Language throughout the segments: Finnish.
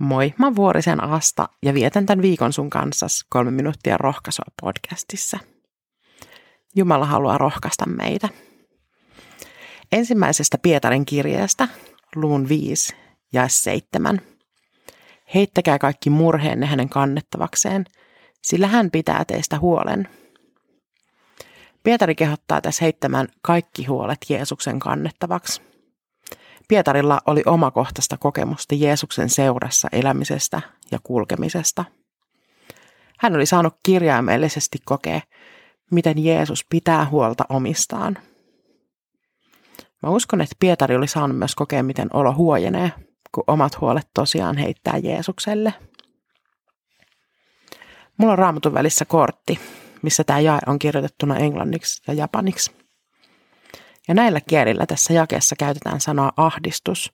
Moi, mä Vuorisen Asta ja vietän tämän viikon sun kanssa kolme minuuttia rohkaisua podcastissa. Jumala haluaa rohkaista meitä. Ensimmäisestä Pietarin kirjeestä, luun 5 ja 7. Heittäkää kaikki murheenne hänen kannettavakseen, sillä hän pitää teistä huolen. Pietari kehottaa tässä heittämään kaikki huolet Jeesuksen kannettavaksi. Pietarilla oli omakohtaista kokemusta Jeesuksen seurassa elämisestä ja kulkemisesta. Hän oli saanut kirjaimellisesti kokea, miten Jeesus pitää huolta omistaan. Mä uskon, että Pietari oli saanut myös kokea, miten olo huojenee, kun omat huolet tosiaan heittää Jeesukselle. Mulla on raamatun välissä kortti, missä tämä jae on kirjoitettuna englanniksi ja japaniksi. Ja näillä kielillä tässä jakeessa käytetään sanaa ahdistus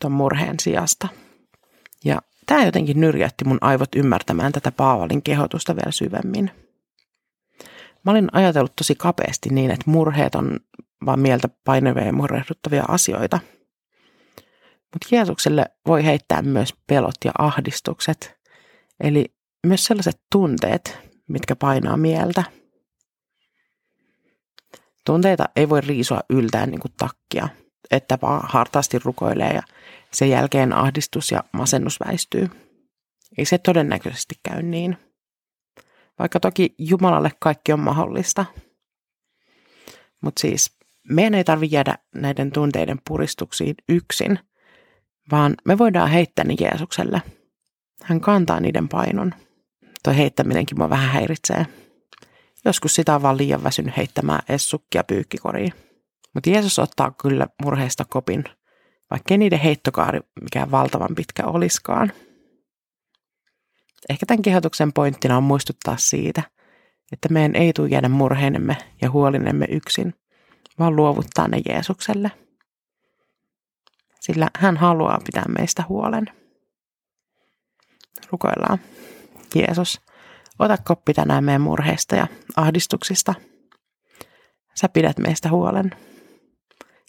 tuon murheen sijasta. Ja tämä jotenkin nyrjäytti mun aivot ymmärtämään tätä Paavalin kehotusta vielä syvemmin. Mä olin ajatellut tosi kapeasti niin, että murheet on vaan mieltä painavia ja murrehduttavia asioita. Mutta Jeesukselle voi heittää myös pelot ja ahdistukset, eli myös sellaiset tunteet, mitkä painaa mieltä – Tunteita ei voi riisua yltään niin kuin takkia, että vaan hartaasti rukoilee ja sen jälkeen ahdistus ja masennus väistyy. Ei se todennäköisesti käy niin. Vaikka toki Jumalalle kaikki on mahdollista. Mutta siis meidän ei tarvitse jäädä näiden tunteiden puristuksiin yksin, vaan me voidaan heittää ne Jeesukselle. Hän kantaa niiden painon. Toi heittäminenkin mua vähän häiritsee. Joskus sitä on vaan liian väsynyt heittämään essukkia pyykkikoriin. Mutta Jeesus ottaa kyllä murheista kopin, vaikka niiden heittokaari mikään valtavan pitkä oliskaan. Ehkä tämän kehotuksen pointtina on muistuttaa siitä, että meidän ei tule jäädä murheinemme ja huolinemme yksin, vaan luovuttaa ne Jeesukselle. Sillä hän haluaa pitää meistä huolen. Rukoillaan. Jeesus, Ota koppi tänään meidän murheista ja ahdistuksista. Sä pidät meistä huolen.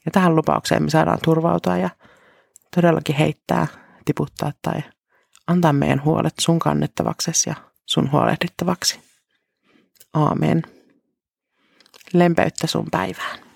Ja tähän lupaukseen me saadaan turvautua ja todellakin heittää, tiputtaa tai antaa meidän huolet sun kannettavaksesi ja sun huolehdittavaksi. Aamen. Lempeyttä sun päivään.